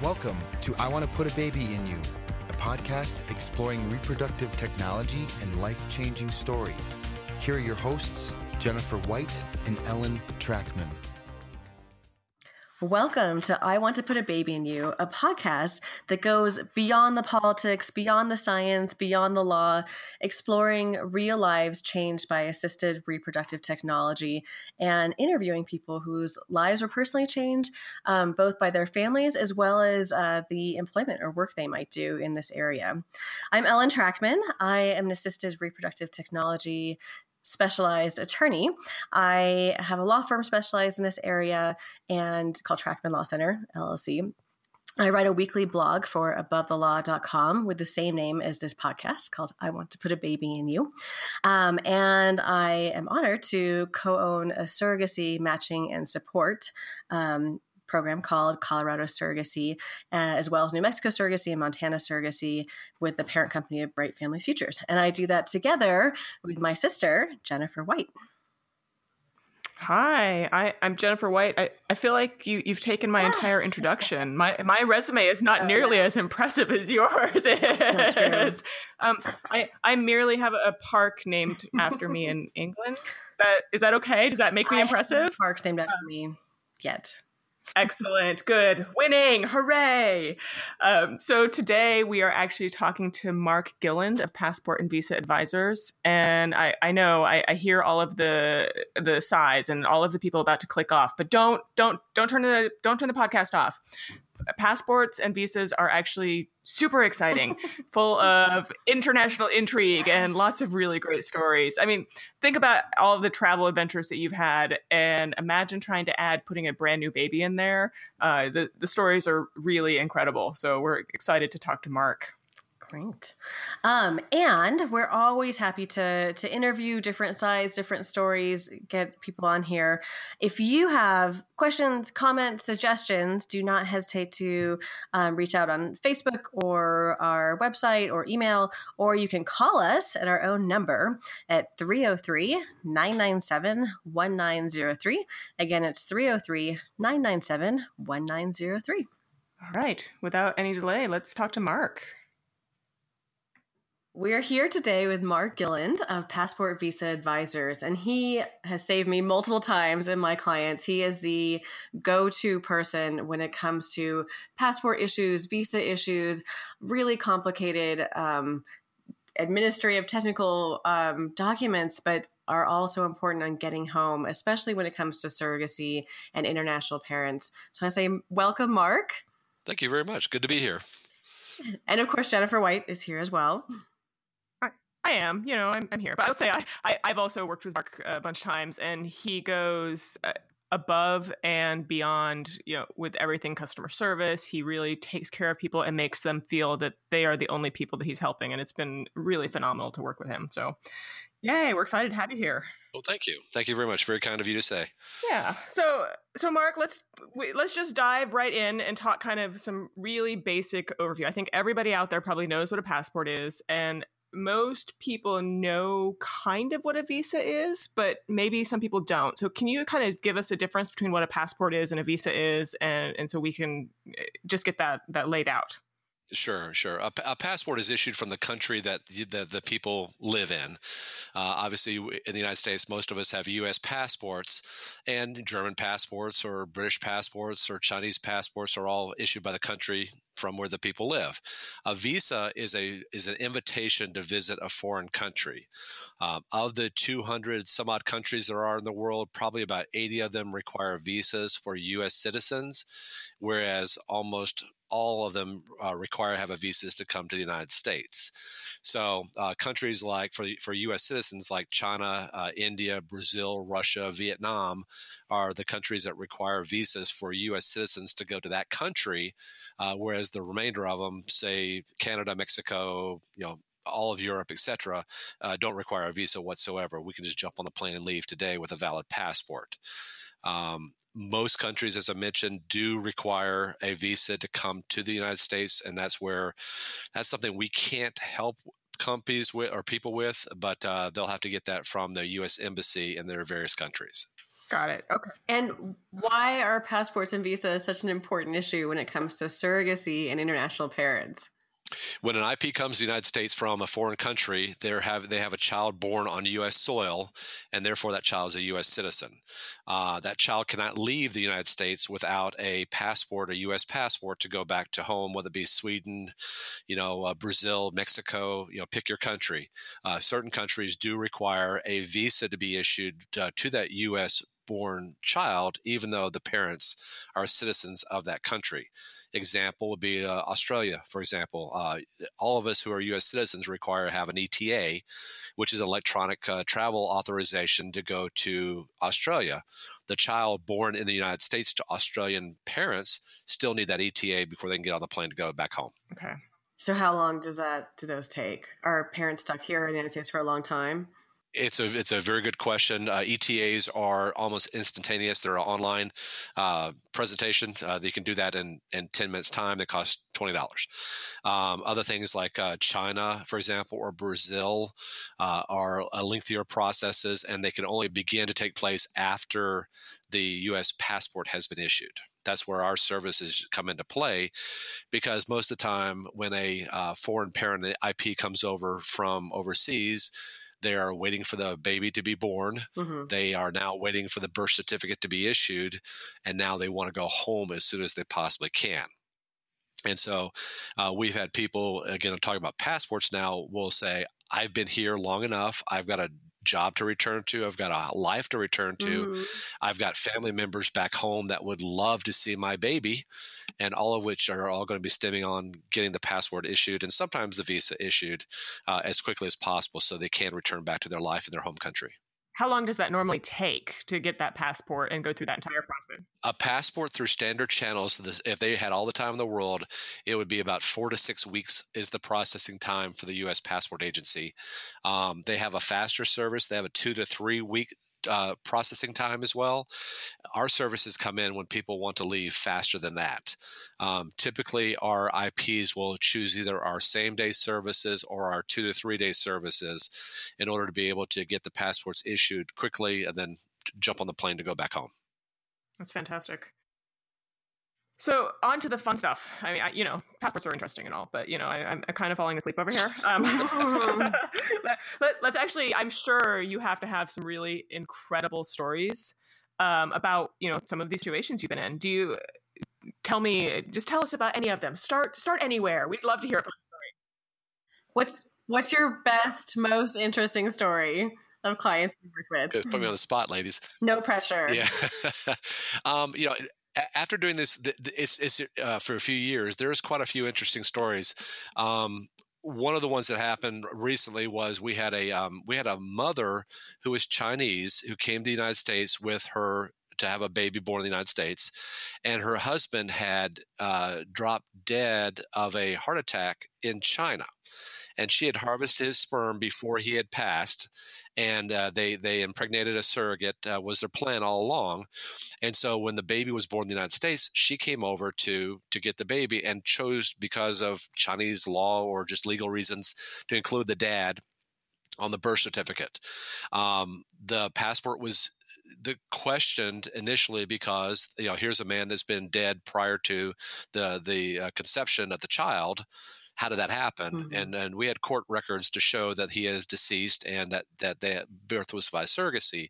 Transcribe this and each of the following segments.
Welcome to I Want to Put a Baby in You, a podcast exploring reproductive technology and life changing stories. Here are your hosts, Jennifer White and Ellen Trachman. Welcome to I Want to Put a Baby in You, a podcast that goes beyond the politics, beyond the science, beyond the law, exploring real lives changed by assisted reproductive technology and interviewing people whose lives were personally changed, um, both by their families as well as uh, the employment or work they might do in this area. I'm Ellen Trachman. I am an assisted reproductive technology specialized attorney. I have a law firm specialized in this area and called Trachman Law Center, LLC. I write a weekly blog for abovethelaw.com with the same name as this podcast called I Want to Put a Baby in You. Um, and I am honored to co own a surrogacy matching and support um, program called Colorado Surrogacy, uh, as well as New Mexico Surrogacy and Montana Surrogacy with the parent company of Bright Families Futures. And I do that together with my sister, Jennifer White. Hi, I, am Jennifer White. I, I feel like you, you've taken my entire introduction. My my resume is not oh, nearly yeah. as impressive as yours is. Um, I, I merely have a park named after me in England. That, is that okay? Does that make me impressive? parks named after me yet. Excellent. Good. Winning. Hooray. Um, so today we are actually talking to Mark Gilland of Passport and Visa Advisors. And I, I know I, I, hear all of the the sighs and all of the people about to click off, but don't don't don't turn the don't turn the podcast off passports and visas are actually super exciting, full of international intrigue yes. and lots of really great stories. I mean, think about all the travel adventures that you've had, and imagine trying to add putting a brand new baby in there. Uh, the the stories are really incredible. So we're excited to talk to Mark. Great. Um, and we're always happy to to interview different sides, different stories, get people on here. If you have questions, comments, suggestions, do not hesitate to um, reach out on Facebook or our website or email, or you can call us at our own number at 303 997 1903. Again, it's 303 997 1903. All right. Without any delay, let's talk to Mark. We're here today with Mark Gilland of Passport Visa Advisors, and he has saved me multiple times and my clients. He is the go to person when it comes to passport issues, visa issues, really complicated um, administrative, technical um, documents, but are also important on getting home, especially when it comes to surrogacy and international parents. So I say, welcome, Mark. Thank you very much. Good to be here. And of course, Jennifer White is here as well. I am, you know, I'm, I'm here. But I will say I, I, have also worked with Mark a bunch of times, and he goes uh, above and beyond, you know, with everything customer service. He really takes care of people and makes them feel that they are the only people that he's helping. And it's been really phenomenal to work with him. So, yay, we're excited to have you here. Well, thank you. Thank you very much. Very kind of you to say. Yeah. So, so Mark, let's let's just dive right in and talk kind of some really basic overview. I think everybody out there probably knows what a passport is, and most people know kind of what a visa is, but maybe some people don't. So, can you kind of give us a difference between what a passport is and a visa is, and and so we can eh, just get that that laid out? Sure, sure. A, a, passport is issued from the country that the, the people live in. Uh, obviously, in the United States, most of us have U.S. passports, and German passports, or British passports, or Chinese passports are all issued by the country from where the people live. A visa is a is an invitation to visit a foreign country. Um, of the 200 some odd countries there are in the world, probably about 80 of them require visas for U.S. citizens, whereas almost all of them uh, require have a visa to come to the United States. So uh, countries like for for U.S. citizens like China, uh, India, Brazil, Russia, Vietnam are the countries that require visas for U.S. citizens to go to that country, uh, whereas the remainder of them, say Canada, Mexico, you know, all of Europe, etc., uh, don't require a visa whatsoever. We can just jump on the plane and leave today with a valid passport. Um, most countries, as I mentioned, do require a visa to come to the United States, and that's where that's something we can't help companies with or people with, but uh, they'll have to get that from the U.S. embassy in their various countries. Got it. Okay. And why are passports and visas such an important issue when it comes to surrogacy and international parents? When an IP comes to the United States from a foreign country, they have they have a child born on U.S. soil, and therefore that child is a U.S. citizen. Uh, that child cannot leave the United States without a passport, a U.S. passport, to go back to home, whether it be Sweden, you know, uh, Brazil, Mexico, you know, pick your country. Uh, certain countries do require a visa to be issued uh, to that U.S born child, even though the parents are citizens of that country. Example would be uh, Australia, for example. Uh, all of us who are U.S. citizens require to have an ETA, which is electronic uh, travel authorization to go to Australia. The child born in the United States to Australian parents still need that ETA before they can get on the plane to go back home. Okay. So how long does that do those take? Are parents stuck here in the United States for a long time? It's a it's a very good question. Uh, ETAs are almost instantaneous. They're an online uh, presentation. Uh, you can do that in in ten minutes time. They cost twenty dollars. Um, other things like uh, China, for example, or Brazil, uh, are lengthier processes, and they can only begin to take place after the U.S. passport has been issued that's where our services come into play because most of the time when a uh, foreign parent IP comes over from overseas, they are waiting for the baby to be born. Mm-hmm. They are now waiting for the birth certificate to be issued. And now they want to go home as soon as they possibly can. And so uh, we've had people, again, I'm talking about passports now, will say, I've been here long enough. I've got a job to return to. I've got a life to return to. Mm-hmm. I've got family members back home that would love to see my baby, and all of which are all going to be stemming on getting the passport issued and sometimes the visa issued uh, as quickly as possible so they can return back to their life in their home country. How long does that normally take to get that passport and go through that entire process? A passport through standard channels, if they had all the time in the world, it would be about four to six weeks is the processing time for the U.S. Passport Agency. Um, they have a faster service. They have a two to three week uh, processing time as well. Our services come in when people want to leave faster than that. Um, typically, our IPs will choose either our same day services or our two to three day services in order to be able to get the passports issued quickly and then jump on the plane to go back home. That's fantastic. So on to the fun stuff. I mean, I, you know, passports are interesting and all, but you know, I, am kind of falling asleep over here. Um, let, us actually. I'm sure you have to have some really incredible stories um, about you know some of these situations you've been in. Do you tell me? Just tell us about any of them. Start start anywhere. We'd love to hear a fun story. What's What's your best, most interesting story? of clients you work with. Put me on the spot, ladies. No pressure. Yeah. um, you know, after doing this, it's, it's uh, for a few years. There's quite a few interesting stories. Um, one of the ones that happened recently was we had a um, we had a mother who was Chinese who came to the United States with her to have a baby born in the United States, and her husband had uh, dropped dead of a heart attack in China and she had harvested his sperm before he had passed, and uh, they they impregnated a surrogate uh, was their plan all along, and so when the baby was born in the United States, she came over to to get the baby and chose because of Chinese law or just legal reasons to include the dad on the birth certificate. Um, the passport was the questioned initially because you know here's a man that's been dead prior to the the uh, conception of the child how did that happen? Mm-hmm. And and we had court records to show that he is deceased and that that the birth was by surrogacy,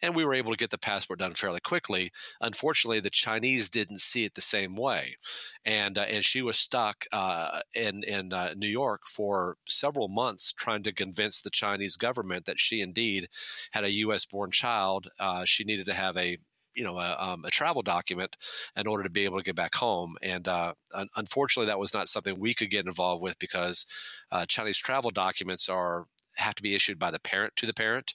and we were able to get the passport done fairly quickly. Unfortunately, the Chinese didn't see it the same way, and uh, and she was stuck uh, in in uh, New York for several months trying to convince the Chinese government that she indeed had a U.S. born child. Uh, she needed to have a you know a, um, a, travel document in order to be able to get back home. And uh, un- unfortunately, that was not something we could get involved with because uh, Chinese travel documents are have to be issued by the parent to the parent,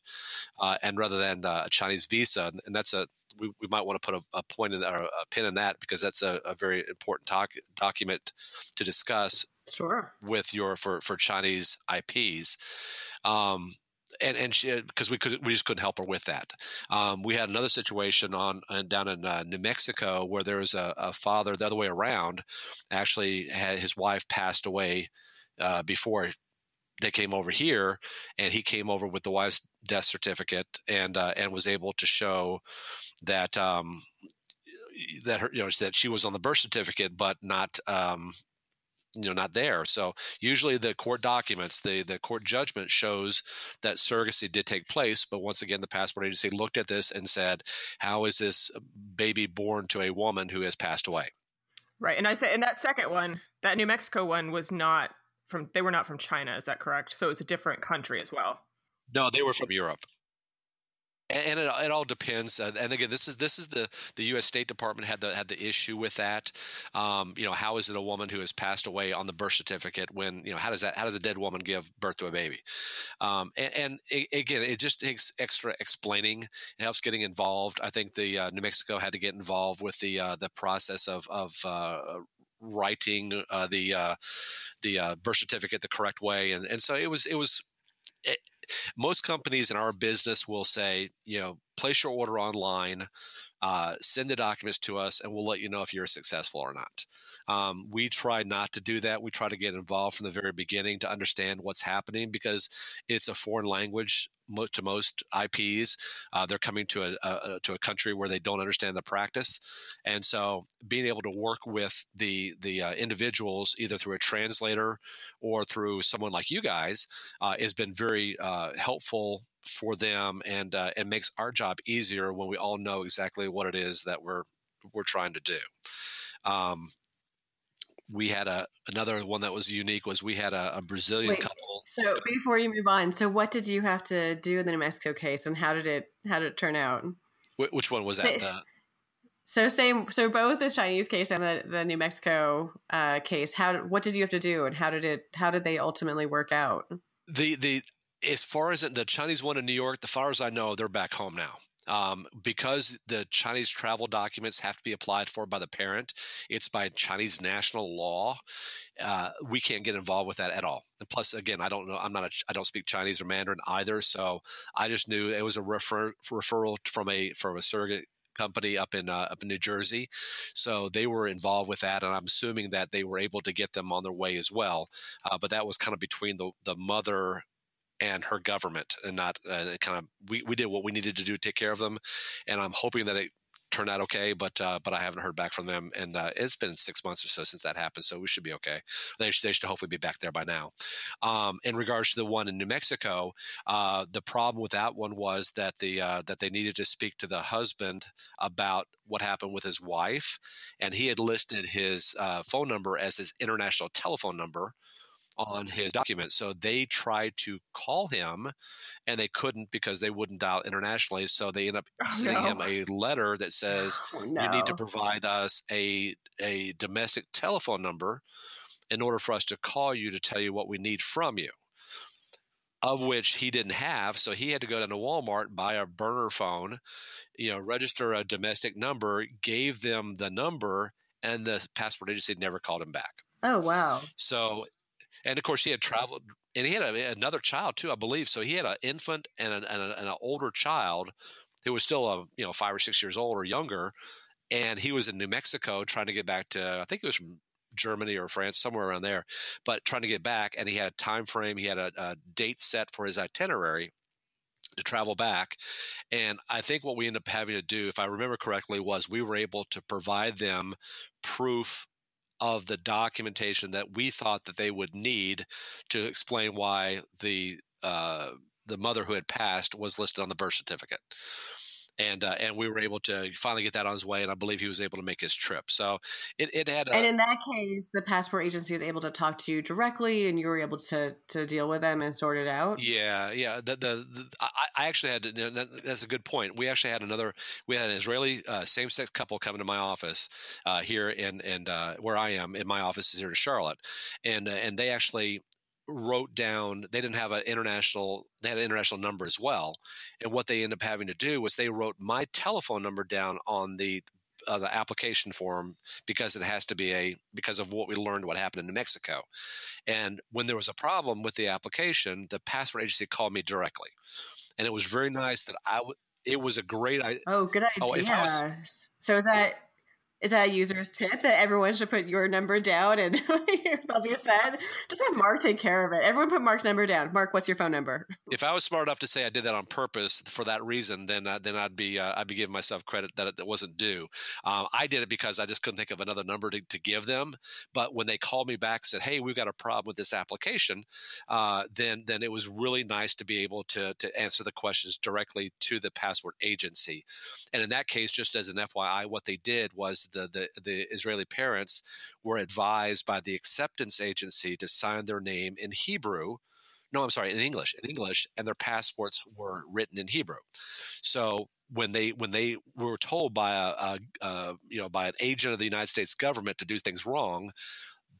uh, and rather than uh, a Chinese visa, and that's a we, we might want to put a, a point in that, or a pin in that because that's a, a very important doc, document to discuss. Sure. With your for for Chinese IPs. Um, and and she because we could we just couldn't help her with that. Um, we had another situation on uh, down in uh, New Mexico where there was a, a, father the other way around. Actually, had his wife passed away uh, before they came over here, and he came over with the wife's death certificate and uh, and was able to show that um, that her you know that she was on the birth certificate but not um, you know not there. So usually the court documents the the court judgment shows that surrogacy did take place but once again the passport agency looked at this and said how is this uh, baby born to a woman who has passed away? Right and i said and that second one that new mexico one was not from they were not from china is that correct? So it was a different country as well. No they were from europe and it, it all depends. Uh, and again, this is this is the the U.S. State Department had the had the issue with that. Um, you know, how is it a woman who has passed away on the birth certificate when you know how does that how does a dead woman give birth to a baby? Um, and, and it, again, it just takes extra explaining. It helps getting involved. I think the uh, New Mexico had to get involved with the uh, the process of of uh, writing uh, the uh, the uh, birth certificate the correct way, and and so it was it was. Most companies in our business will say, you know, place your order online, uh, send the documents to us, and we'll let you know if you're successful or not. Um, we try not to do that. We try to get involved from the very beginning to understand what's happening because it's a foreign language most, to most IPs. Uh, they're coming to a, a, to a country where they don't understand the practice, and so being able to work with the the uh, individuals either through a translator or through someone like you guys uh, has been very uh, helpful for them and uh, and makes our job easier when we all know exactly what it is that we're we're trying to do. Um, we had a another one that was unique was we had a, a Brazilian Wait, couple. So before you move on, so what did you have to do in the New Mexico case, and how did it how did it turn out? Wh- which one was that? The, so same. So both the Chinese case and the, the New Mexico uh, case. How what did you have to do, and how did it how did they ultimately work out? The the as far as the Chinese one in New York, the far as I know, they're back home now um, because the Chinese travel documents have to be applied for by the parent, it's by Chinese national law. Uh, we can't get involved with that at all. And plus, again, I don't know. I'm not. A, I don't speak Chinese or Mandarin either. So I just knew it was a refer, referral from a from a surrogate company up in uh, up in New Jersey. So they were involved with that, and I'm assuming that they were able to get them on their way as well. Uh, but that was kind of between the the mother and her government and not uh, kind of we, we did what we needed to do to take care of them and i'm hoping that it turned out okay but uh, but i haven't heard back from them and uh, it's been six months or so since that happened so we should be okay. They should, they should hopefully be back there by now. Um, in regards to the one in new mexico uh, the problem with that one was that the uh, that they needed to speak to the husband about what happened with his wife and he had listed his uh, phone number as his international telephone number on his document. So they tried to call him and they couldn't because they wouldn't dial internationally. So they end up oh, sending no. him a letter that says, oh, no. You need to provide us a, a domestic telephone number in order for us to call you to tell you what we need from you. Of which he didn't have, so he had to go down to Walmart, buy a burner phone, you know, register a domestic number, gave them the number, and the passport agency never called him back. Oh wow! So and of course he had traveled and he had a, another child too i believe. So he had an infant and an, and, a, and an older child who was still a you know five or six years old or younger. And he was in new mexico trying to get back to i think it was from germany or france somewhere around there but trying to get back. And he had a time frame he had a, a date set for his itinerary to travel back. And I think what we ended up having to do, if I remember correctly, was we were able to provide them proof of the documentation that we thought that they would need to explain why the uh, the mother who had passed was listed on the birth certificate and uh, and we were able to finally get that on his way, and I believe he was able to make his trip. So it, it had. A, and in that case, the passport agency was able to talk to you directly, and you were able to to deal with them and sort it out. Yeah, yeah. The, the, the I, actually had that's a good point. We actually had another. We had an Israeli uh, same sex couple coming to my office uh, here in and uh, where I am in my office is here in Charlotte, and uh, and they actually wrote down they didn't have an international they had an international number as well and what they ended up having to do was they wrote my telephone number down on the uh, the application form because it has to be a because of what we learned what happened in New Mexico. And when there was a problem with the application, the passport agency called me directly, and it was very nice that I. W- it was a great idea. Oh, good idea. Oh, was, so is that Is that a user's tip that everyone should put your number down and they'll be set? Just have Mark take care of it. Everyone put Mark's number down. Mark, what's your phone number? If I was smart enough to say I did that on purpose for that reason, then uh, then I'd be uh, I'd be giving myself credit that it wasn't due. Um, I did it because I just couldn't think of another number to, to, give them. But when they called me back and said, "Hey, we've got a problem with this application," uh, then then it was really nice to be able to to answer the questions directly to the password agency. And in that case, just as an FYI, what they did was the the the Israeli parents were advised by the acceptance agency to sign their name in Hebrew. No, I'm sorry, in English, in English, and their passports were written in Hebrew. So when they when they were told by a, a, a, you know by an agent of the United States government to do things wrong,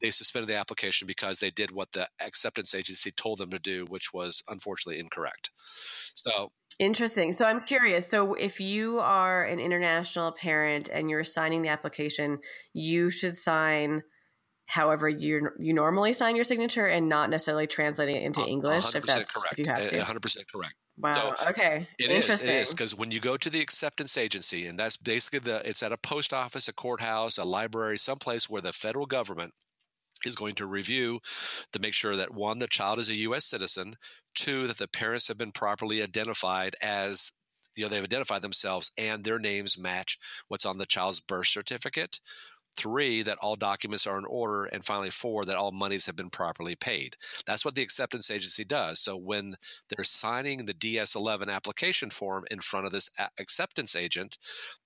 they suspended the application because they did what the acceptance agency told them to do, which was unfortunately incorrect. So Interesting. So I'm curious. So if you are an international parent and you're signing the application, you should sign however you you normally sign your signature and not necessarily translating it into English if that's correct. if you have to. 100% correct. Wow. So okay. It Interesting. Is, it is because when you go to the acceptance agency, and that's basically the it's at a post office, a courthouse, a library, someplace where the federal government is going to review to make sure that one, the child is a U.S. citizen, two, that the parents have been properly identified as you know they've identified themselves and their names match what's on the child's birth certificate Three, that all documents are in order. And finally, four, that all monies have been properly paid. That's what the acceptance agency does. So when they're signing the DS 11 application form in front of this acceptance agent,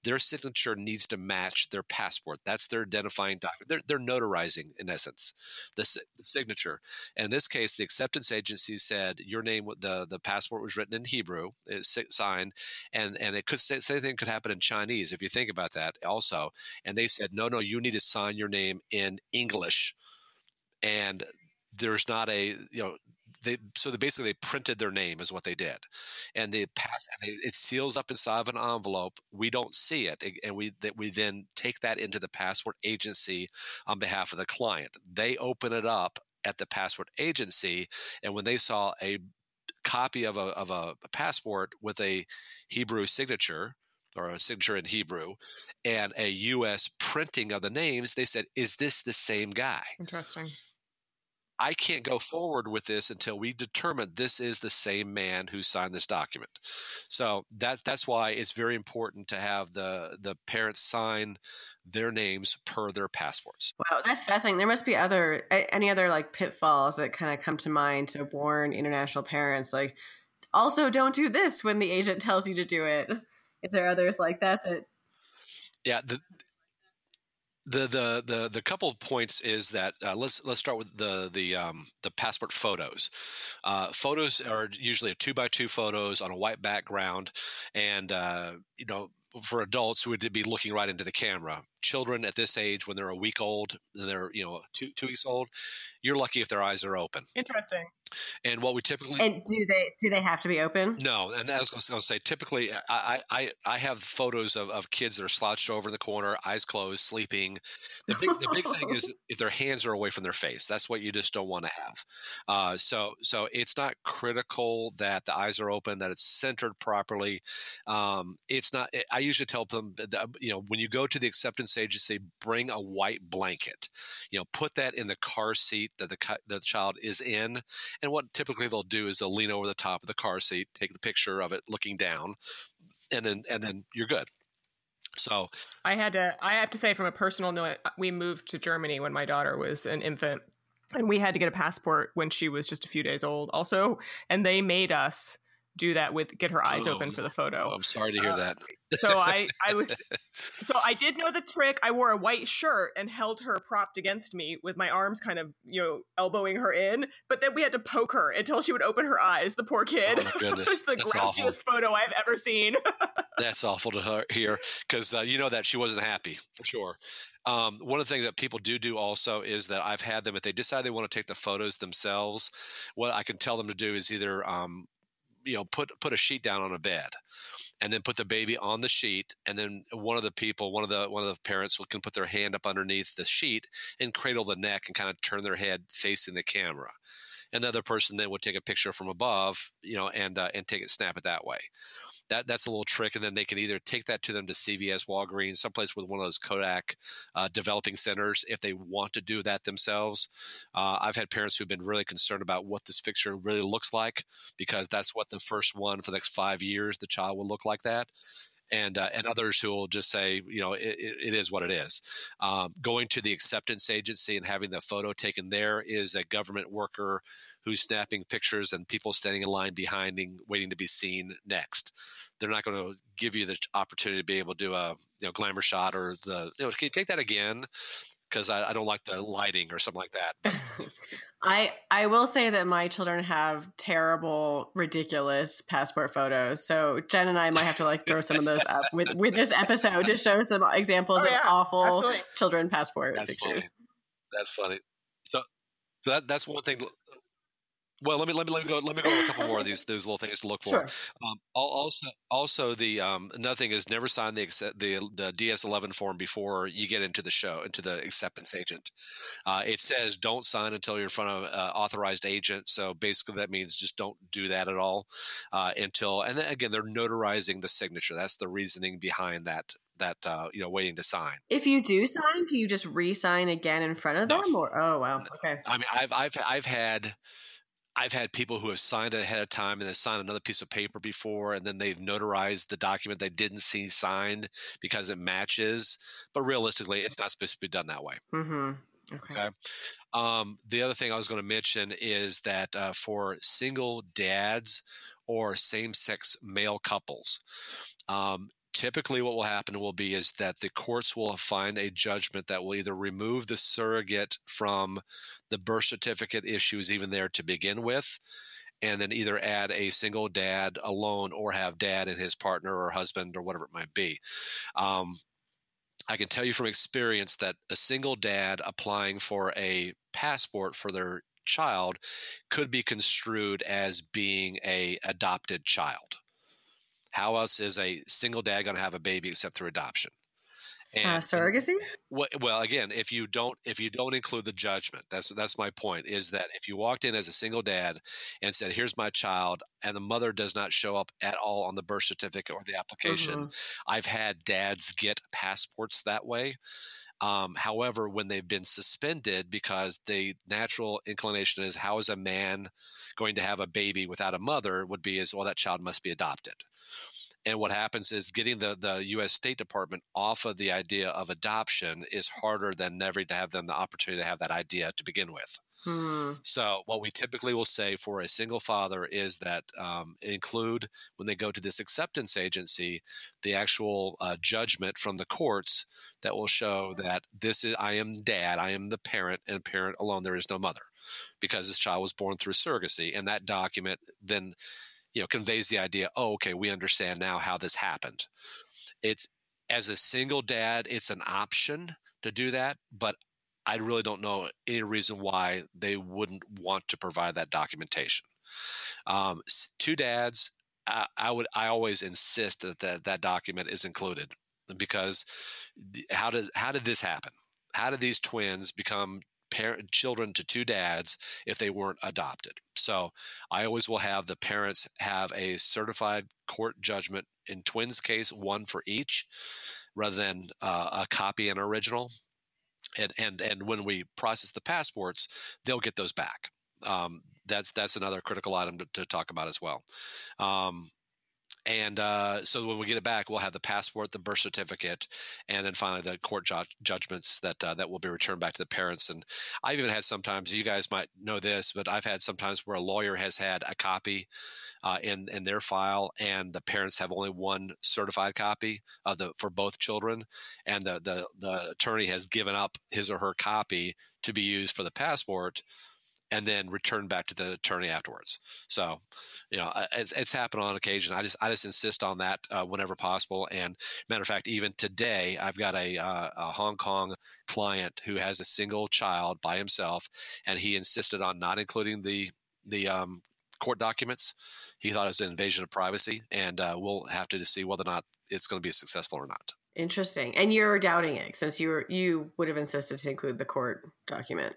their signature needs to match their passport. That's their identifying document. They're, they're notarizing, in essence, the, the signature. And in this case, the acceptance agency said your name, the, the passport was written in Hebrew, it's signed, and, and it could say, same thing could happen in Chinese if you think about that also. And they said, no, no, you you need to sign your name in English. And there's not a, you know, they so they basically they printed their name is what they did, and they pass and they, it seals up inside of an envelope. We don't see it, and we that we then take that into the passport agency on behalf of the client. They open it up at the passport agency, and when they saw a copy of a of a, a passport with a Hebrew signature, or a signature in Hebrew and a US printing of the names, they said, Is this the same guy? Interesting. I can't go forward with this until we determine this is the same man who signed this document. So that's that's why it's very important to have the the parents sign their names per their passports. Wow, that's fascinating. There must be other any other like pitfalls that kind of come to mind to warn international parents like also don't do this when the agent tells you to do it. Is there others like that that? Yeah, the the the the the couple of points is that uh, let's let's start with the the um, the passport photos. Uh, photos are usually a two by two photos on a white background, and uh, you know for adults who would be looking right into the camera. Children at this age, when they're a week old, they're you know two two weeks old, you're lucky if their eyes are open. Interesting. And what we typically and do they do they have to be open? No, and I was going to say typically I, I I have photos of, of kids that are slouched over in the corner, eyes closed, sleeping. The big the big thing is if their hands are away from their face. That's what you just don't want to have. Uh, so so it's not critical that the eyes are open, that it's centered properly. Um, it's not. I usually tell them that, you know when you go to the acceptance agency, bring a white blanket. You know, put that in the car seat that the the child is in and what typically they'll do is they'll lean over the top of the car seat, take the picture of it looking down, and then and then you're good. So I had to I have to say from a personal note, uh, we moved to Germany when my daughter was an infant. And we had to get a passport when she was just a few days old also. And they made us do that with get her eyes oh, open for the photo. Oh, I'm sorry to hear uh, that. so I I was so I did know the trick. I wore a white shirt and held her propped against me with my arms kind of, you know, elbowing her in, but then we had to poke her until she would open her eyes, the poor kid. Oh goodness. it's the That's grouchiest awful. photo I've ever seen. That's awful to hear cuz uh, you know that she wasn't happy for sure. Um, one of the things that people do do also is that I've had them if they decide they want to take the photos themselves. What I can tell them to do is either um, you know put put a sheet down on a bed and then put the baby on the sheet and then one of the people one of the one of the parents can put their hand up underneath the sheet and cradle the neck and kind of turn their head facing the camera and the other person then would take a picture from above, you know, and uh, and take it, snap it that way. That that's a little trick, and then they can either take that to them to CVS, Walgreens, someplace with one of those Kodak uh, developing centers if they want to do that themselves. Uh, I've had parents who've been really concerned about what this fixture really looks like because that's what the first one for the next five years the child will look like that and uh, and others who will just say, you know, it, it is what it is. Um, going to the acceptance agency and having the photo taken there is a government worker who's snapping pictures and people standing in line behind him, waiting to be seen next. They're not going to give you the opportunity to be able to do a you know glamour shot or the you know can you take that again because I, I, don't like the lighting or something like that. I I will say that my children have terrible, ridiculous passport photos. So Jen and I might have to like throw some of those up with with this episode to show some examples oh, yeah, of awful absolutely. children passport That's pictures. Funny. That's funny. So, so that that's one thing well, let me let me let me go let me go over a couple more of these those little things to look for. Sure. Um, also, also the um, another thing is never sign the the the DS11 form before you get into the show into the acceptance agent. Uh, it says don't sign until you're in front of an uh, authorized agent. So basically, that means just don't do that at all uh, until and then again they're notarizing the signature. That's the reasoning behind that that uh, you know waiting to sign. If you do sign, can you just re-sign again in front of them? Or oh wow, okay. I mean, I've I've I've had I've had people who have signed it ahead of time and they signed another piece of paper before, and then they've notarized the document they didn't see signed because it matches. But realistically, it's not supposed to be done that way. Mm-hmm. Okay. okay. Um, the other thing I was going to mention is that uh, for single dads or same sex male couples, um, typically what will happen will be is that the courts will find a judgment that will either remove the surrogate from the birth certificate issues even there to begin with and then either add a single dad alone or have dad and his partner or husband or whatever it might be. Um, i can tell you from experience that a single dad applying for a passport for their child could be construed as being a adopted child how else is a single dad going to have a baby except through adoption? Uh, and, uh, surrogacy. Well, well, again, if you don't if you don't include the judgment, that's that's my point. Is that if you walked in as a single dad and said, "Here's my child," and the mother does not show up at all on the birth certificate or the application, mm-hmm. I've had dads get passports that way. Um, however, when they've been suspended because the natural inclination is how is a man going to have a baby without a mother would be as well that child must be adopted. And what happens is getting the, the U.S. State Department off of the idea of adoption is harder than never to have them the opportunity to have that idea to begin with. Hmm. So, what we typically will say for a single father is that um, include when they go to this acceptance agency the actual uh, judgment from the courts that will show that this is I am dad, I am the parent, and parent alone. There is no mother because this child was born through surrogacy, and that document then you know conveys the idea. Oh, okay, we understand now how this happened. It's as a single dad, it's an option to do that, but I really don't know any reason why they wouldn't want to provide that documentation. Um, two dads, I, I, would I always insist that, that that document is included because how did how did this happen? How did these twins become parent children to two dads if they weren't adopted? So I always will have the parents have a certified court judgment in twins case, one for each, rather than uh, a copy and original and and and when we process the passports, they'll get those back. Um, that's that's another critical item to, to talk about as well. Um, and uh, so when we get it back, we'll have the passport, the birth certificate, and then finally the court ju- judgments that uh, that will be returned back to the parents. And I've even had sometimes you guys might know this, but I've had sometimes where a lawyer has had a copy uh, in in their file, and the parents have only one certified copy of the for both children, and the the the attorney has given up his or her copy to be used for the passport and then return back to the attorney afterwards. So, you know, it's, it's happened on occasion. I just I just insist on that uh, whenever possible. And matter of fact, even today, I've got a, uh, a Hong Kong client who has a single child by himself, and he insisted on not including the the um, court documents. He thought it was an invasion of privacy, and uh, we'll have to see whether or not it's going to be successful or not. Interesting. And you're doubting it since you were, you would have insisted to include the court document.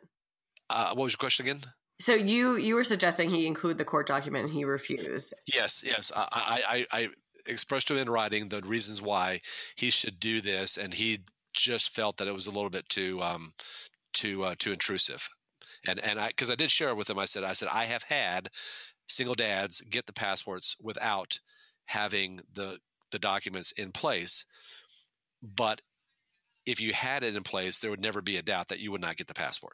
Uh, what was your question again? So you you were suggesting he include the court document and he refused. Yes, yes. I, I, I expressed to him in writing the reasons why he should do this, and he just felt that it was a little bit too um, too uh, too intrusive. And and I because I did share with him, I said I said I have had single dads get the passports without having the the documents in place, but if you had it in place, there would never be a doubt that you would not get the passport.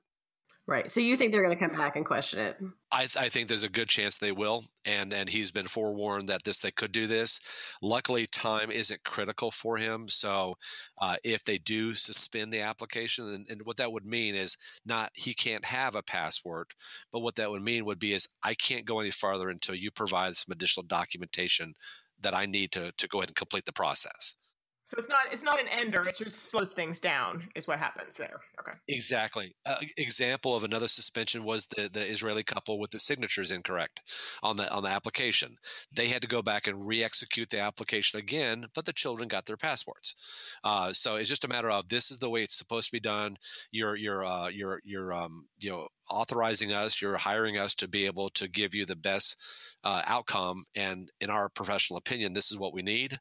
Right. So you think they're going to come back and question it? I, th- I, think there's a good chance they will, and and he's been forewarned that this they could do this. Luckily, time isn't critical for him. So uh, if they do suspend the application, and, and what that would mean is not he can't have a passport, but what that would mean would be is I can't go any farther until you provide some additional documentation that I need to to go ahead and complete the process. So it's not it's not an ender. It just slows things down. Is what happens there. Okay. Exactly. Uh, example of another suspension was the the Israeli couple with the signatures incorrect on the on the application. They had to go back and re-execute the application again, but the children got their passports. Uh, so it's just a matter of this is the way it's supposed to be done. You're you're uh, you're you're um, you know authorizing us. You're hiring us to be able to give you the best uh, outcome. And in our professional opinion, this is what we need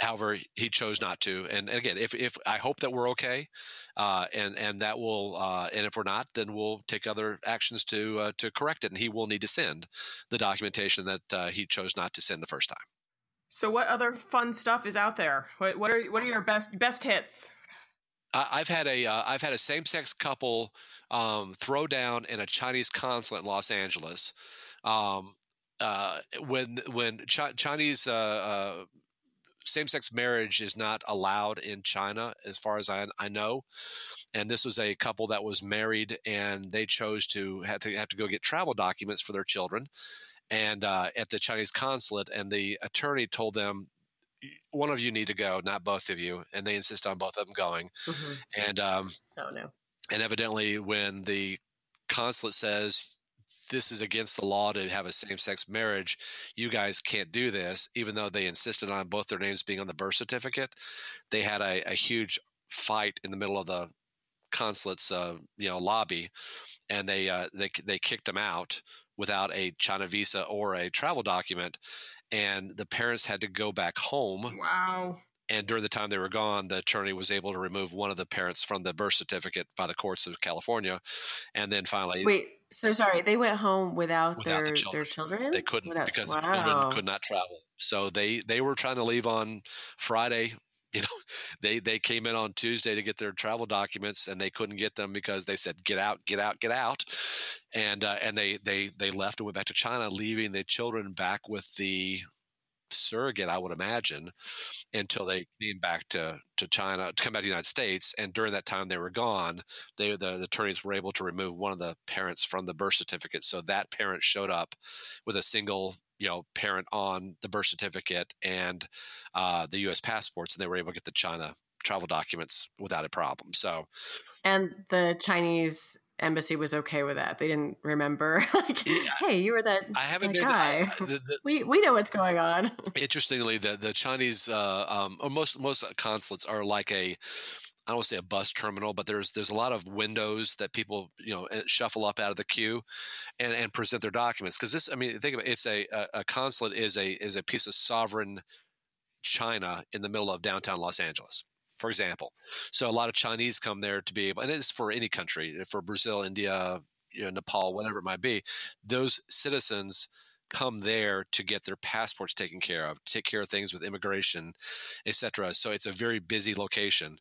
however he chose not to and again if, if i hope that we're okay uh, and and that will uh, and if we're not then we'll take other actions to uh, to correct it and he will need to send the documentation that uh, he chose not to send the first time so what other fun stuff is out there what, what are what are your best best hits I've had a have uh, had a same sex couple um, throw down in a Chinese consulate in Los Angeles. Um, uh, when when Ch- Chinese same sex marriage is not allowed in China, as far as I, I know. And this was a couple that was married, and they chose to have to have to go get travel documents for their children, and uh, at the Chinese consulate, and the attorney told them one of you need to go, not both of you, and they insist on both of them going. Mm-hmm. And um, oh no! And evidently, when the consulate says this is against the law to have a same sex marriage. You guys can't do this, even though they insisted on both their names being on the birth certificate. They had a, a huge fight in the middle of the consulate's uh, you know lobby, and they uh, they they kicked them out without a China visa or a travel document, and the parents had to go back home. Wow. And during the time they were gone, the attorney was able to remove one of the parents from the birth certificate by the courts of California, and then finally. Wait, so sorry, they went home without, without their, the children. their children. They couldn't without, because wow. the children could not travel. So they they were trying to leave on Friday. You know, they they came in on Tuesday to get their travel documents and they couldn't get them because they said get out, get out, get out, and uh, and they they they left and went back to China, leaving the children back with the surrogate, I would imagine, until they came back to, to China, to come back to the United States. And during that time they were gone, they the, the attorneys were able to remove one of the parents from the birth certificate. So that parent showed up with a single you know parent on the birth certificate and uh, the U.S. passports, and they were able to get the China travel documents without a problem. So, and the Chinese embassy was okay with that. They didn't remember, like, yeah. hey, you were that, I haven't that been, guy. I, the, the, we we know what's going on. Interestingly, the the Chinese, uh, um, or most most consulates are like a. I don't want to say a bus terminal, but there's there's a lot of windows that people you know shuffle up out of the queue, and, and present their documents because this I mean think of it it's a, a a consulate is a is a piece of sovereign China in the middle of downtown Los Angeles for example. So a lot of Chinese come there to be able, and it's for any country, for Brazil, India, you know, Nepal, whatever it might be. Those citizens come there to get their passports taken care of, take care of things with immigration, etc. So it's a very busy location,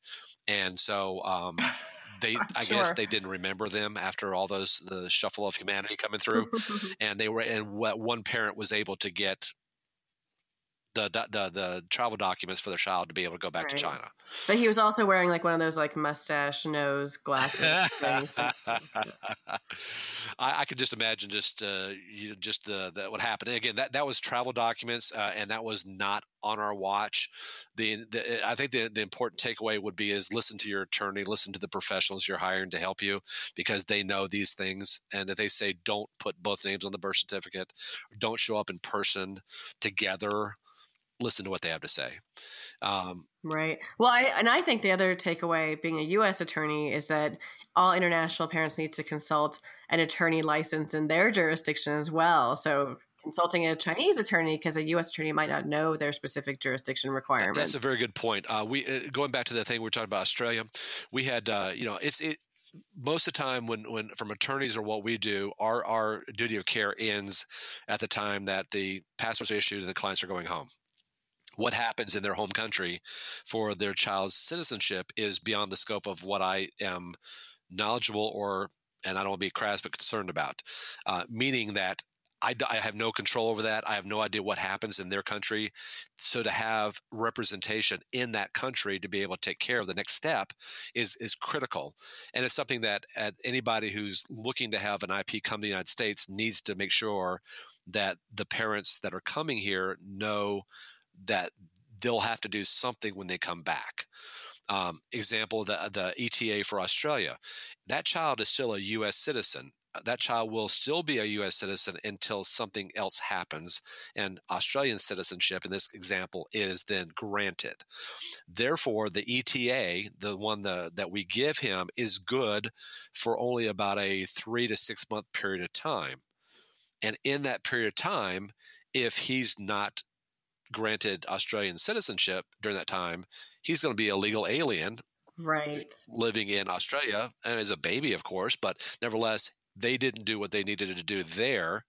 and so. Um, they i sure. guess they didn't remember them after all those the shuffle of humanity coming through and they were and what one parent was able to get the, the the travel documents for the child to be able to go back right. to China. But he was also wearing like one of those like mustache nose glasses. I, I, could just imagine just uh, you just the, the what happened. And again, that that was travel documents, uh, and that was not on our watch. The, the I think the the important takeaway would be is listen to your attorney, listen to the professionals you're hiring to help you because they know these things, and that they say don't put both names on the birth certificate, don't show up in person together listen to what they have to say. Um, right. Well, I and I think the other takeaway, being a U.S. attorney, is that all international parents need to consult an attorney license in their jurisdiction as well. So consulting a Chinese attorney because a U.S. attorney might not know their specific jurisdiction requirements. That's a very good point. Uh, we uh, going back to the thing we are talking about Australia. We had uh, you know it's it most of the time when when from attorneys or what we do our our duty of care ends at the time that the passports are issued and the clients are going home what happens in their home country for their child's citizenship is beyond the scope of what I am knowledgeable or, and I don't want to be crass, but concerned about. Uh, meaning that I, I, have no control over that. I have no idea what happens in their country. So to have representation in that country to be able to take care of the next step is is critical, and it's something that anybody who's looking to have an IP come to the United States needs to make sure that the parents that are coming here know that they'll have to do something when they come back. Um, example, the the ETA for Australia, that child is still a U.S. citizen. That child will still be a U.S. citizen until something else happens, and Australian citizenship in this example is then granted. Therefore, the ETA, the one the, that we give him, is good for only about a three to six month period of time. And in that period of time, if he's not granted Australian citizenship during that time, he's going to be a legal alien. Right. Living in Australia and as a baby, of course, but nevertheless, they didn't do what they needed to do there.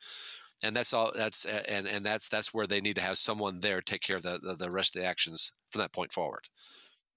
And that's all that's and, and that's that's where they need to have someone there take care of the, the, the rest of the actions from that point forward.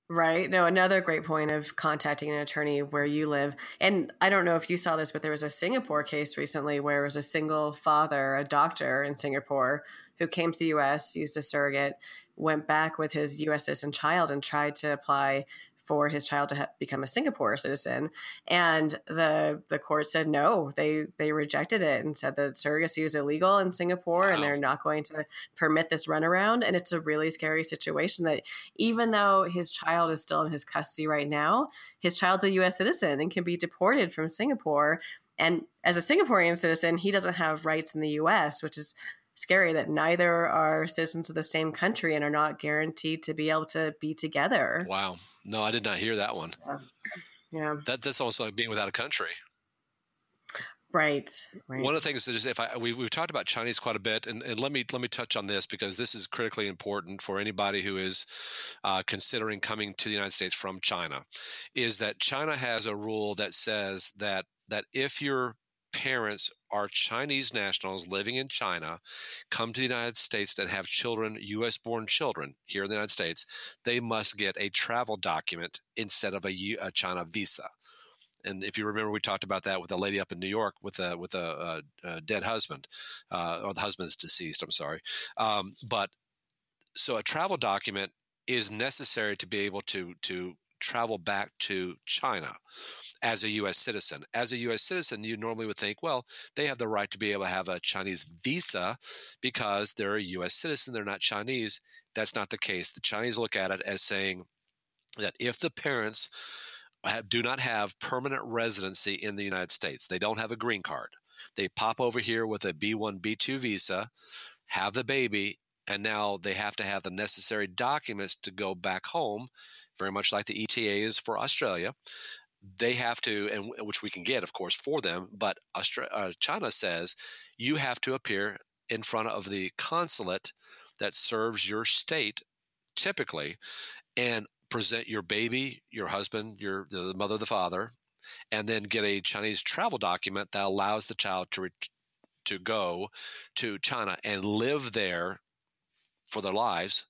Right. No, another great point of contacting an attorney where you live. And I don't know if you saw this, but there was a Singapore case recently where it was a single father, a doctor in Singapore, who came to the US, used a surrogate, went back with his US citizen child and tried to apply for his child to ha- become a Singapore citizen, and the the court said no. They they rejected it and said that surrogacy is illegal in Singapore, wow. and they're not going to permit this runaround. And it's a really scary situation that even though his child is still in his custody right now, his child's a U.S. citizen and can be deported from Singapore. And as a Singaporean citizen, he doesn't have rights in the U.S., which is scary that neither are citizens of the same country and are not guaranteed to be able to be together. Wow. No, I did not hear that one. Yeah. yeah. That that's almost like being without a country. Right, right. One of the things is if I we, we've talked about Chinese quite a bit, and, and let me let me touch on this because this is critically important for anybody who is uh, considering coming to the United States from China. Is that China has a rule that says that that if you're parents are Chinese nationals living in China, come to the United States that have children, U.S. born children here in the United States, they must get a travel document instead of a, a China visa. And if you remember, we talked about that with a lady up in New York with a with a, a, a dead husband, uh, or the husband's deceased. I'm sorry, um, but so a travel document is necessary to be able to to travel back to China as a U.S. citizen. As a U.S. citizen, you normally would think, well, they have the right to be able to have a Chinese visa because they're a U.S. citizen, they're not Chinese. That's not the case. The Chinese look at it as saying that if the parents have, do not have permanent residency in the United States, they don't have a green card, they pop over here with a B1, B2 visa, have the baby, and now they have to have the necessary documents to go back home, very much like the ETA is for Australia they have to, and which we can get, of course, for them. But Australia, uh, China says you have to appear in front of the consulate that serves your state, typically, and present your baby, your husband, your the mother, the father, and then get a Chinese travel document that allows the child to to go to China and live there for their lives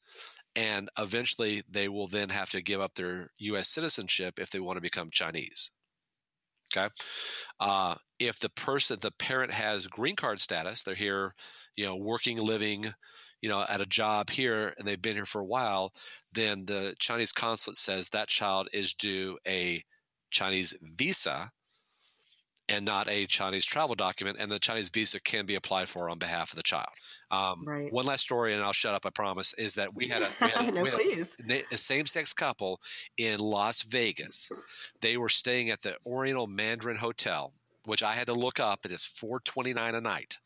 and eventually they will then have to give up their U.S. citizenship if they want to become Chinese. Okay, uh, if the person, the parent has green card status, they're here, you know, working, living, you know, at a job here, and they've been here for a while, then the Chinese consulate says that child is due a Chinese visa and not a Chinese travel document, and the Chinese visa can be applied for on behalf of the child. Um, right. One last story, and I'll shut up. I promise. Is that we had a, we had a, no, a, a same-sex couple in Las Vegas. They were staying at the Oriental Mandarin Hotel, which I had to look up. It is four twenty-nine a night.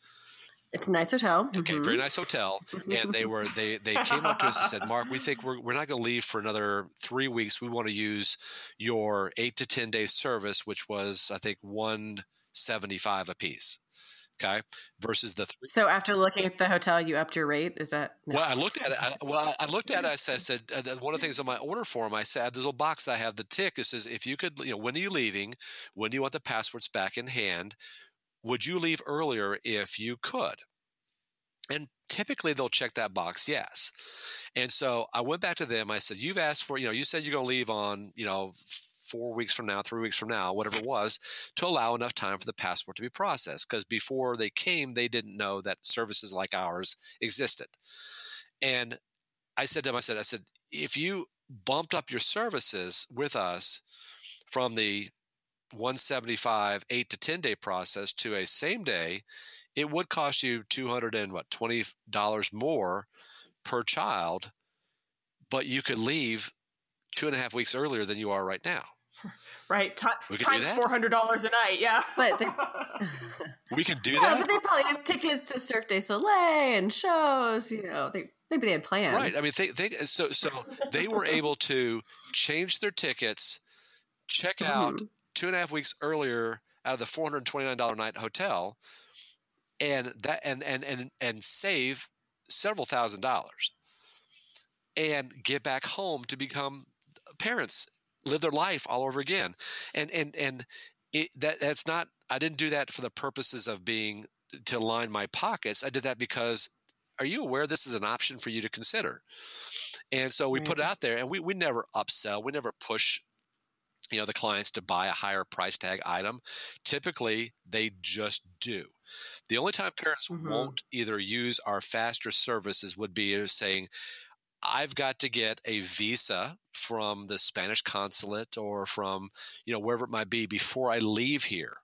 It's a nice hotel. Okay, Mhm. very nice hotel. And they were they they came up to us and said, Mark, we think we're we're not going to leave for another three weeks. We want to use your eight to ten day service, which was I think one seventy five a piece. Okay, versus the three. So after looking at the hotel, you upped your rate. Is that no. Well, I looked at it. I, well, I looked at it. I said, I said uh, one of the things on my order form, I said, there's a little box that I have the tick. It says, if you could, you know, when are you leaving? When do you want the passports back in hand? Would you leave earlier if you could? And typically they'll check that box, yes. And so I went back to them. I said, you've asked for, you know, you said you're going to leave on, you know, four weeks from now, three weeks from now, whatever it was, to allow enough time for the passport to be processed. Because before they came, they didn't know that services like ours existed. And I said to them, I said, I said, if you bumped up your services with us from the 175 eight to 10 day process to a same day, it would cost you 200 and what, $20 more per child, but you could leave two and a half weeks earlier than you are right now. Right. Ti We times four hundred dollars a night. Yeah. But they- We can do yeah, that. but they probably have tickets to Cirque du Soleil and shows. You know, they maybe they had plans. Right. I mean, they, they so so they were able to change their tickets, check out Mhm. Two and a half weeks earlier out of the four hundred twenty nine dollar night hotel, and that and and and and save several thousand dollars, and get back home to become parents, live their life all over again, and and and it, that that's not. I didn't do that for the purposes of being to line my pockets. I did that because are you aware this is an option for you to consider? And so we put it mm-hmm. out there and we, we never upsell, we never push you know the clients to buy a higher price tag item. Typically they just do. The only time parents Mhm. won't either use our faster services would be saying, I've got to get a visa from the Spanish consulate or from, you know, wherever it might be before I leave here.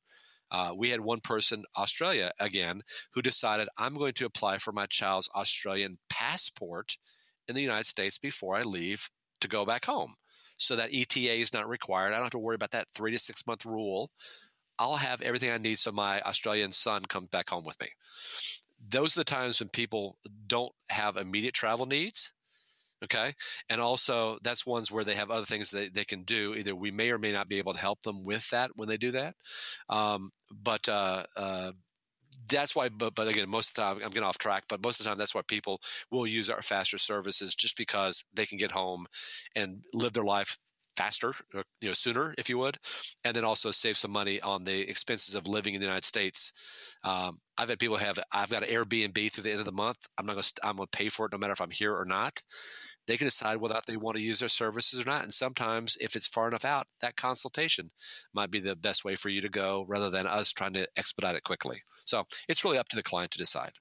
Uh, we had one person, Australia again, who decided I'm going to apply for my child's Australian passport in the United States before I leave to go back home. So that ETA is not required. I don't have to worry about that three to six month rule. I'll have everything I need so my Australian son comes back home with me. Those are the times when people don't have immediate travel needs. Okay. And also, that's ones where they have other things that they can do. Either we may or may not be able to help them with that when they do that. Um, but uh, uh, that's why, but, but again, most of the time, I'm getting off track, but most of the time, that's why people will use our faster services just because they can get home and live their life faster, or, you know, sooner, if you would, and then also save some money on the expenses of living in the United States. Um, I've had people have, I've got an Airbnb through the end of the month. I'm not going to, I'm going to pay for it no matter if I'm here or not. They can decide whether or not they want to use their services or not. And sometimes, if it's far enough out, that consultation might be the best way for you to go rather than us trying to expedite it quickly. So it's really up to the client to decide.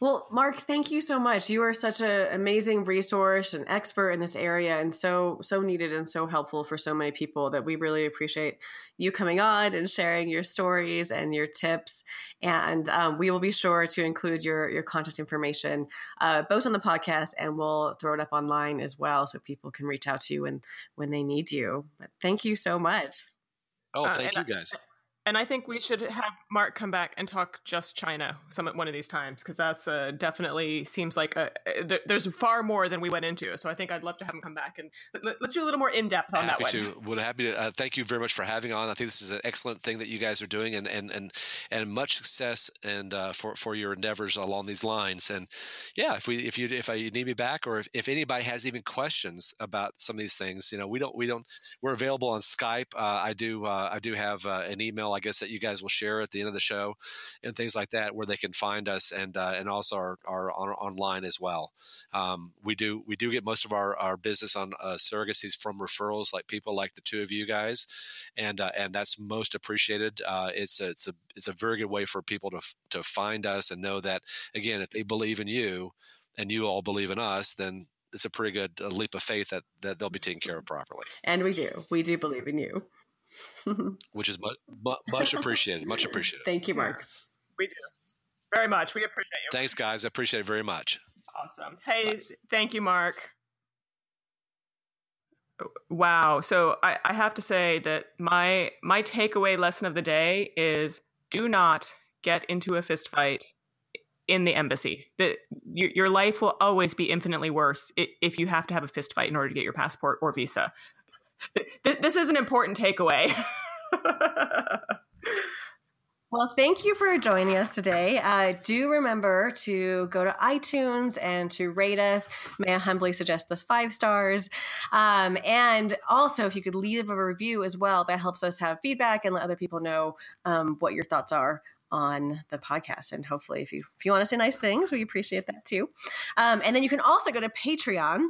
Well, Mark, thank you so much. You are such an amazing resource and expert in this area and so so needed and so helpful for so many people that we really appreciate you coming on and sharing your stories and your tips. And um, we will be sure to include your your contact information uh, both on the podcast and we'll throw it up online as well so people can reach out to you when when they need you. But thank you so much. Oh, Uh, thank you and I- guys. And I think we should have Mark come back and talk just China some one of these times because that's uh, definitely seems like a, th- there's far more than we went into. So I think I'd love to have him come back and let, us do a little more in depth on happy that one. to would happy to uh, thank you very much for having on i think this is an excellent thing that you guys are doing and and and, and much success and uh, for for your endeavors along these lines and yeah if we if you if I need me back or if, if anybody has even questions about some of these things you know we don't we don't we're available on skype uh, i do uh, i do have uh, an email i guess that you guys will share at the end of the show and things like that where they can find us and uh, and also our, are on, online as well um, we do we do get most of our, our business on uh, surrogacies from referrals, like people like the two of you guys, and uh, and that's most appreciated. Uh, it's a, it's a it's a very good way for people to to find us and know that again, if they believe in you and you all believe in us, then it's a pretty good uh, leap of faith that that they'll be taken care of properly, And we do. We do believe in you. which is much much appreciated. Much appreciated. Thank you, Mark. We do very much. We appreciate you. Thanks, guys. I appreciate it very much. Awesome. Hey, thank you, Mark. Wow. So I, I have to say that my my takeaway lesson of the day is do not get into a fist fight in the embassy. That your, your life will always be infinitely worse if you have to have a fist fight in order to get your passport or visa. This is an important takeaway. Well, thank you for joining us today. Uh, do remember to go to iTunes and to rate us. May I humbly suggest the five stars? Um, and also, if you could leave a review as well, that helps us have feedback and let other people know um, what your thoughts are on the podcast and hopefully if you if you want to say nice things we appreciate that too um, and then you can also go to patreon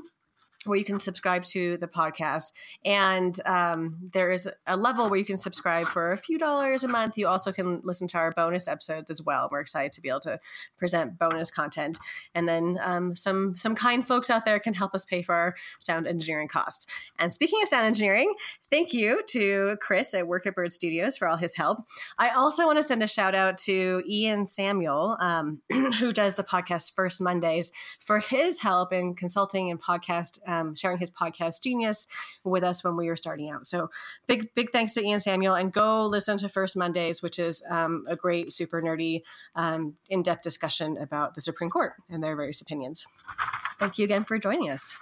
where you can subscribe to the podcast. And um, there is a level where you can subscribe for a few dollars a month. You also can listen to our bonus episodes as well. We're excited to be able to present bonus content. And then um, some some kind folks out there can help us pay for our sound engineering costs. And speaking of sound engineering, thank you to Chris at Work at Bird Studios for all his help. I also want to send a shout out to Ian Samuel, um, who does the podcast First Mondays, for his help in consulting and podcast um, sharing his podcast Genius with us when we were starting out. So big, big thanks to Ian Samuel and go listen to First Mondays, which is um, a great, super nerdy, um, in depth discussion about the Supreme Court and their various opinions. Thank you again for joining us.